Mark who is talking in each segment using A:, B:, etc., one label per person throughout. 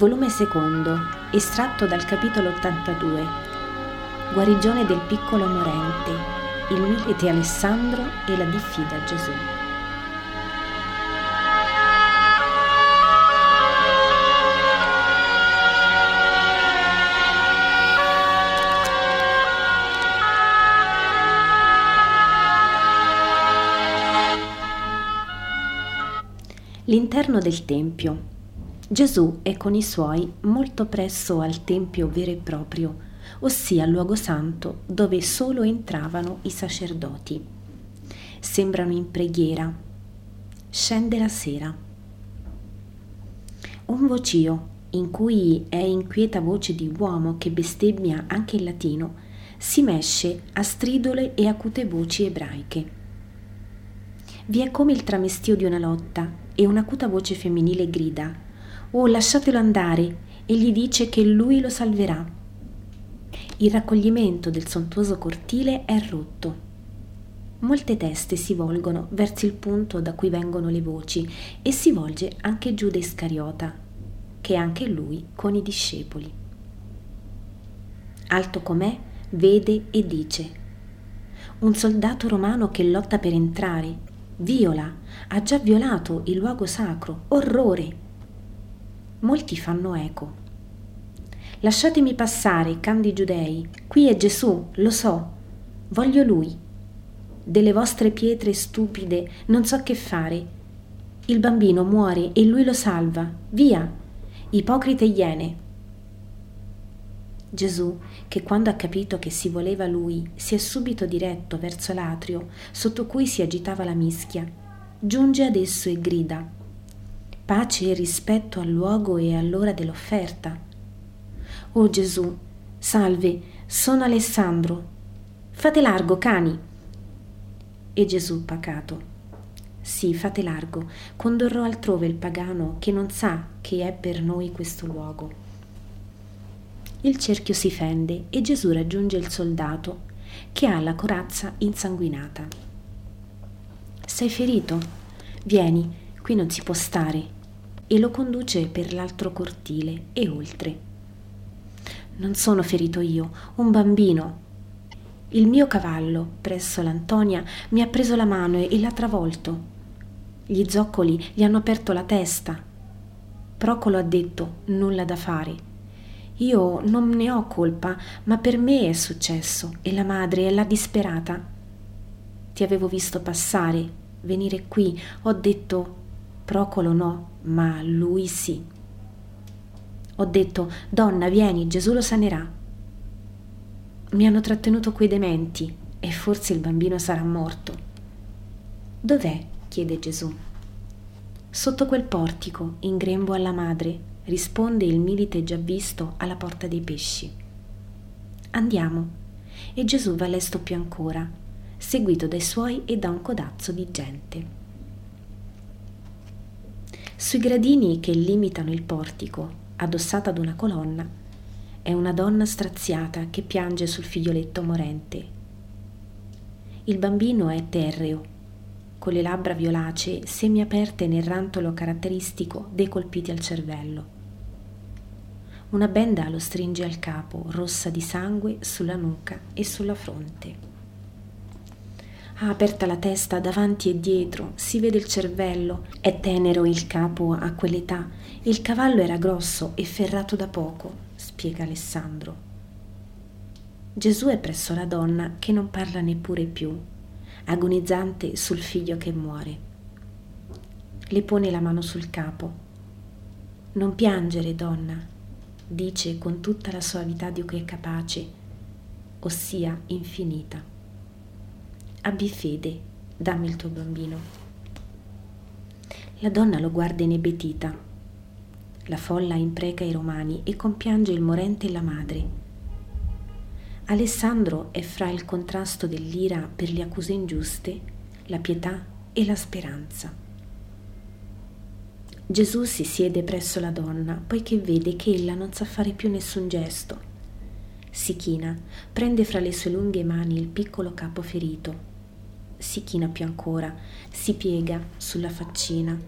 A: Volume secondo, estratto dal capitolo 82. Guarigione del piccolo morente, il milite Alessandro e la diffida Gesù. L'interno del Tempio Gesù è con i suoi molto presso al Tempio vero e proprio, ossia al luogo santo dove solo entravano i sacerdoti. Sembrano in preghiera. Scende la sera. Un vocio, in cui è inquieta voce di uomo che bestemmia anche in latino, si mesce a stridole e acute voci ebraiche. Vi è come il tramestio di una lotta e un'acuta voce femminile grida Oh, lasciatelo andare, e gli dice che lui lo salverà. Il raccoglimento del sontuoso cortile è rotto. Molte teste si volgono verso il punto da cui vengono le voci e si volge anche Giuda Iscariota, che è anche lui con i discepoli. Alto com'è, vede e dice: Un soldato romano che lotta per entrare, viola, ha già violato il luogo sacro, orrore molti fanno eco. Lasciatemi passare, candi giudei, qui è Gesù, lo so, voglio lui. Delle vostre pietre stupide non so che fare. Il bambino muore e lui lo salva, via, ipocrite iene. Gesù, che quando ha capito che si voleva lui, si è subito diretto verso l'atrio sotto cui si agitava la mischia, giunge ad esso e grida pace e rispetto al luogo e all'ora dell'offerta. Oh Gesù, salve, sono Alessandro. Fate largo, cani. E Gesù pacato. Sì, fate largo, condorrò altrove il pagano che non sa che è per noi questo luogo. Il cerchio si fende e Gesù raggiunge il soldato che ha la corazza insanguinata. Sei ferito? Vieni, qui non si può stare e lo conduce per l'altro cortile e oltre. Non sono ferito io, un bambino. Il mio cavallo, presso l'Antonia, mi ha preso la mano e l'ha travolto. Gli zoccoli gli hanno aperto la testa. Procolo ha detto nulla da fare. Io non ne ho colpa, ma per me è successo e la madre è la disperata. Ti avevo visto passare, venire qui, ho detto Procolo no, ma lui sì. Ho detto, donna, vieni, Gesù lo sanerà. Mi hanno trattenuto quei dementi e forse il bambino sarà morto. Dov'è? chiede Gesù. Sotto quel portico, in grembo alla madre, risponde il milite già visto alla porta dei pesci. Andiamo. E Gesù va lesto più ancora, seguito dai suoi e da un codazzo di gente. Sui gradini che limitano il portico, addossata ad una colonna, è una donna straziata che piange sul figlioletto morente. Il bambino è terreo, con le labbra violacee semiaperte nel rantolo caratteristico dei colpiti al cervello. Una benda lo stringe al capo, rossa di sangue sulla nuca e sulla fronte. Ha aperta la testa davanti e dietro, si vede il cervello, è tenero il capo a quell'età, il cavallo era grosso e ferrato da poco, spiega Alessandro. Gesù è presso la donna che non parla neppure più, agonizzante sul figlio che muore. Le pone la mano sul capo. Non piangere, donna, dice con tutta la suavità di cui è capace, ossia infinita. Abbi fede, dammi il tuo bambino. La donna lo guarda inebetita. La folla impreca i romani e compiange il morente e la madre. Alessandro è fra il contrasto dell'ira per le accuse ingiuste, la pietà e la speranza. Gesù si siede presso la donna, poiché vede che ella non sa fare più nessun gesto. Si china, prende fra le sue lunghe mani il piccolo capo ferito si china più ancora, si piega sulla faccina,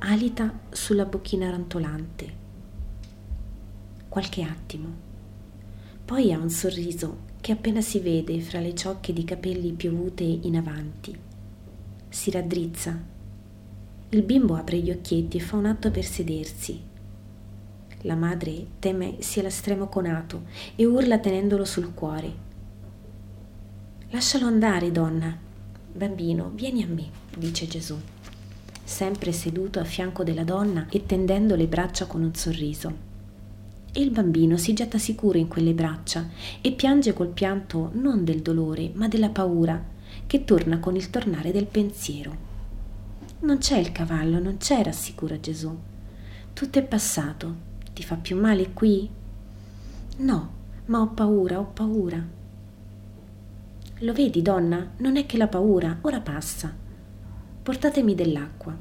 A: alita sulla bocchina rantolante. qualche attimo. Poi ha un sorriso che appena si vede fra le ciocche di capelli piovute in avanti. Si raddrizza. Il bimbo apre gli occhietti e fa un atto per sedersi. La madre teme sia l'estremo conato e urla tenendolo sul cuore. Lascialo andare, donna. Bambino, vieni a me, dice Gesù, sempre seduto a fianco della donna e tendendo le braccia con un sorriso e il bambino si getta sicuro in quelle braccia e piange col pianto non del dolore, ma della paura, che torna con il tornare del pensiero. Non c'è il cavallo, non c'è, rassicura Gesù. Tutto è passato. Ti fa più male qui? No, ma ho paura, ho paura. Lo vedi, donna? Non è che la paura, ora passa. Portatemi dell'acqua.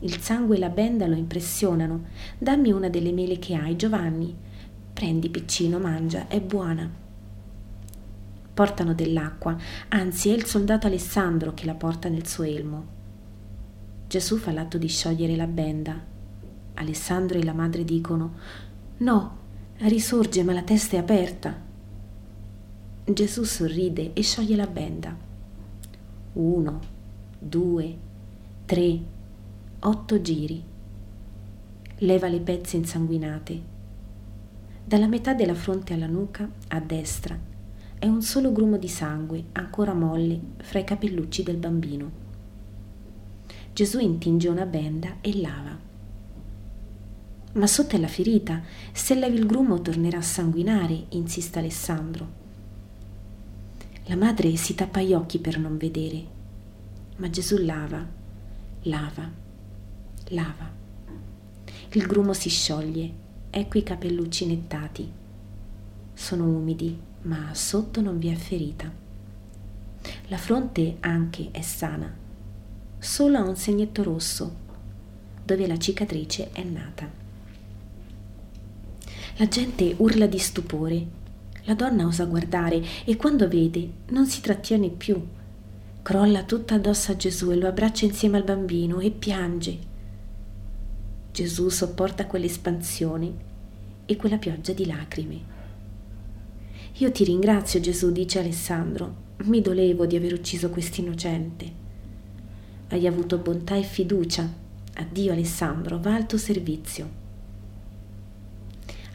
A: Il sangue e la benda lo impressionano. Dammi una delle mele che hai, Giovanni. Prendi, piccino, mangia, è buona. Portano dell'acqua, anzi è il soldato Alessandro che la porta nel suo elmo. Gesù fa l'atto di sciogliere la benda. Alessandro e la madre dicono: No, risorge, ma la testa è aperta. Gesù sorride e scioglie la benda. Uno, due, tre, otto giri. Leva le pezze insanguinate. Dalla metà della fronte alla nuca, a destra, è un solo grumo di sangue ancora molle fra i capellucci del bambino. Gesù intinge una benda e lava. Ma sotto è la ferita, se levi il grumo tornerà a sanguinare, insiste Alessandro. La madre si tappa gli occhi per non vedere, ma Gesù lava, lava lava. Il grumo si scioglie, ecco i capellucci nettati. Sono umidi, ma sotto non vi è ferita. La fronte anche è sana, solo ha un segnetto rosso, dove la cicatrice è nata. La gente urla di stupore. La donna osa guardare e quando vede non si trattiene più. Crolla tutta addosso a Gesù e lo abbraccia insieme al bambino e piange. Gesù sopporta quell'espansione e quella pioggia di lacrime. Io ti ringrazio, Gesù, dice Alessandro, mi dolevo di aver ucciso quest'innocente. Hai avuto bontà e fiducia. Addio Alessandro, va al tuo servizio.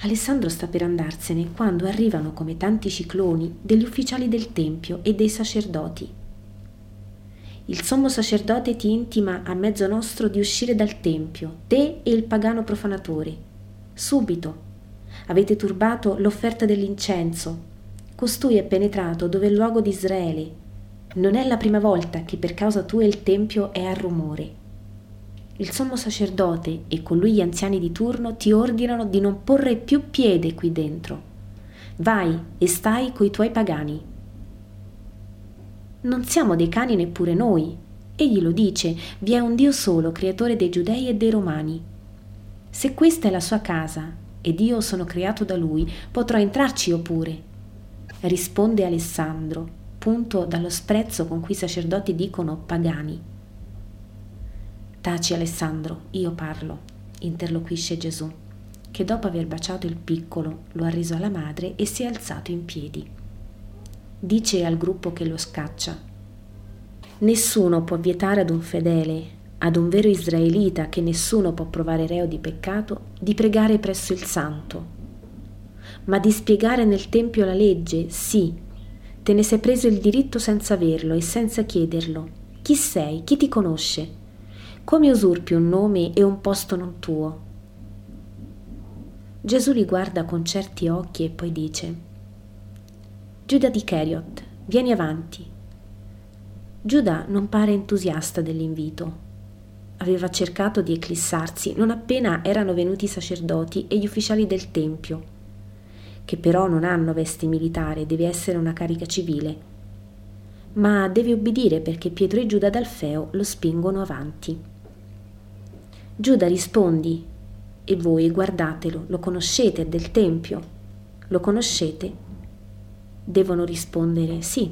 A: Alessandro sta per andarsene quando arrivano come tanti cicloni degli ufficiali del Tempio e dei sacerdoti il sommo sacerdote ti intima a mezzo nostro di uscire dal tempio, te e il pagano profanatore. Subito. Avete turbato l'offerta dell'incenso. Costui è penetrato dove è il luogo di Israele. Non è la prima volta che per causa tua il tempio è a rumore. Il sommo sacerdote e con lui gli anziani di turno ti ordinano di non porre più piede qui dentro. Vai e stai coi tuoi pagani non siamo dei cani neppure noi. Egli lo dice, vi è un Dio solo, creatore dei giudei e dei romani. Se questa è la sua casa ed io sono creato da lui, potrò entrarci io pure. Risponde Alessandro, punto dallo sprezzo con cui i sacerdoti dicono pagani. Taci Alessandro, io parlo, interloquisce Gesù, che dopo aver baciato il piccolo lo ha reso alla madre e si è alzato in piedi dice al gruppo che lo scaccia. Nessuno può vietare ad un fedele, ad un vero israelita che nessuno può provare reo di peccato, di pregare presso il santo. Ma di spiegare nel Tempio la legge, sì, te ne sei preso il diritto senza averlo e senza chiederlo. Chi sei? Chi ti conosce? Come usurpi un nome e un posto non tuo? Gesù li guarda con certi occhi e poi dice, Giuda di Cheriot, vieni avanti. Giuda non pare entusiasta dell'invito. Aveva cercato di eclissarsi non appena erano venuti i sacerdoti e gli ufficiali del Tempio, che però non hanno veste militare, deve essere una carica civile. Ma deve obbedire perché Pietro e Giuda d'Alfeo lo spingono avanti. Giuda rispondi, e voi guardatelo, lo conoscete, è del Tempio. Lo conoscete? devono rispondere sì.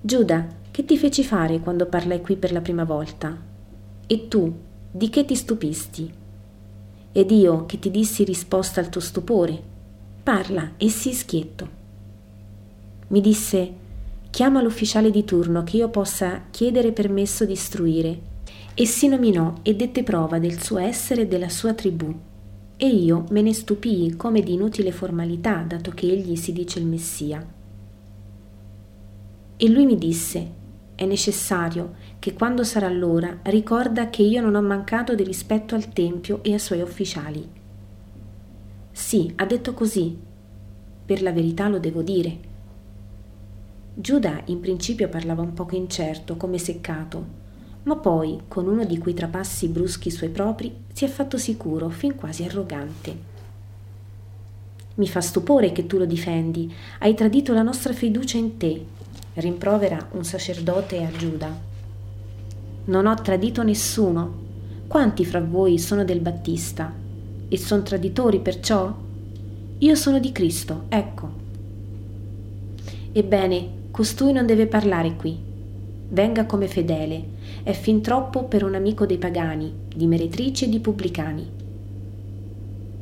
A: Giuda, che ti feci fare quando parlai qui per la prima volta? E tu, di che ti stupisti? Ed io che ti dissi risposta al tuo stupore, parla e sii schietto. Mi disse, chiama l'ufficiale di turno che io possa chiedere permesso di istruire. E si nominò e dette prova del suo essere e della sua tribù. E io me ne stupii come di inutile formalità, dato che egli si dice il Messia. E lui mi disse, è necessario che quando sarà l'ora ricorda che io non ho mancato di rispetto al Tempio e ai suoi ufficiali. Sì, ha detto così. Per la verità lo devo dire. Giuda in principio parlava un poco incerto, come seccato, ma poi, con uno di quei trapassi bruschi suoi propri, si è fatto sicuro, fin quasi arrogante. Mi fa stupore che tu lo difendi, hai tradito la nostra fiducia in te, rimprovera un sacerdote a Giuda. Non ho tradito nessuno. Quanti fra voi sono del Battista? E sono traditori perciò? Io sono di Cristo, ecco. Ebbene, costui non deve parlare qui. Venga come fedele. È fin troppo per un amico dei pagani, di meretrici e di pubblicani.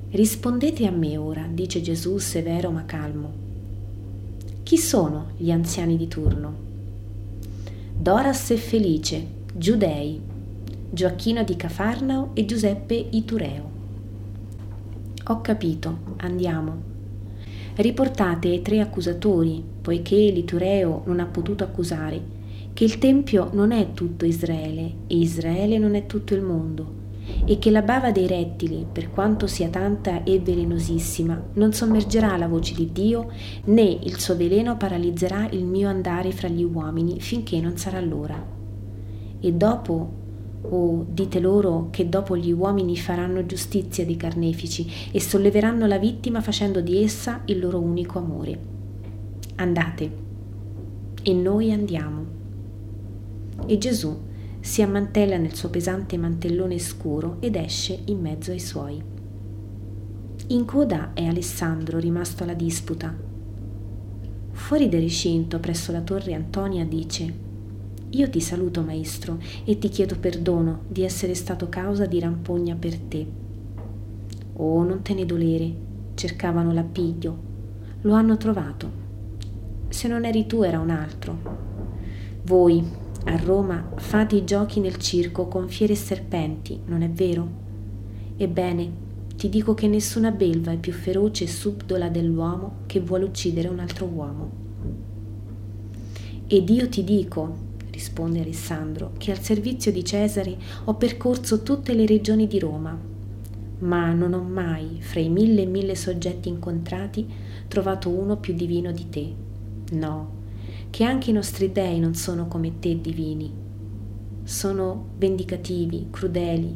A: Rispondete a me ora, dice Gesù severo ma calmo. Chi sono gli anziani di turno? Doras e Felice, giudei, Gioacchino di Cafarnao e Giuseppe Itureo. Ho capito, andiamo. Riportate ai tre accusatori, poiché l'Itureo non ha potuto accusare, che il Tempio non è tutto Israele e Israele non è tutto il mondo e che la bava dei rettili, per quanto sia tanta e velenosissima, non sommergerà la voce di Dio, né il suo veleno paralizzerà il mio andare fra gli uomini finché non sarà l'ora. E dopo, o oh, dite loro che dopo gli uomini faranno giustizia dei carnefici e solleveranno la vittima facendo di essa il loro unico amore. Andate. E noi andiamo. E Gesù si ammantella nel suo pesante mantellone scuro ed esce in mezzo ai suoi. In coda è Alessandro rimasto alla disputa. Fuori del recinto, presso la torre Antonia, dice Io ti saluto, maestro, e ti chiedo perdono di essere stato causa di rampogna per te. Oh, non te ne dolere, cercavano l'appiglio. Lo hanno trovato. Se non eri tu era un altro. Voi, a Roma fate i giochi nel circo con fiere e serpenti, non è vero? Ebbene, ti dico che nessuna belva è più feroce e subdola dell'uomo che vuole uccidere un altro uomo. Ed io ti dico, risponde Alessandro, che al servizio di Cesare ho percorso tutte le regioni di Roma, ma non ho mai, fra i mille e mille soggetti incontrati, trovato uno più divino di te. No, che anche i nostri dei non sono come te divini. Sono vendicativi, crudeli,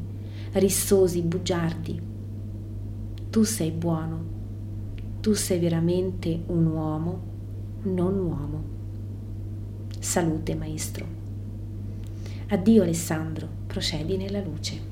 A: rissosi, bugiardi. Tu sei buono, tu sei veramente un uomo, non uomo. Salute, maestro. Addio Alessandro, procedi nella luce.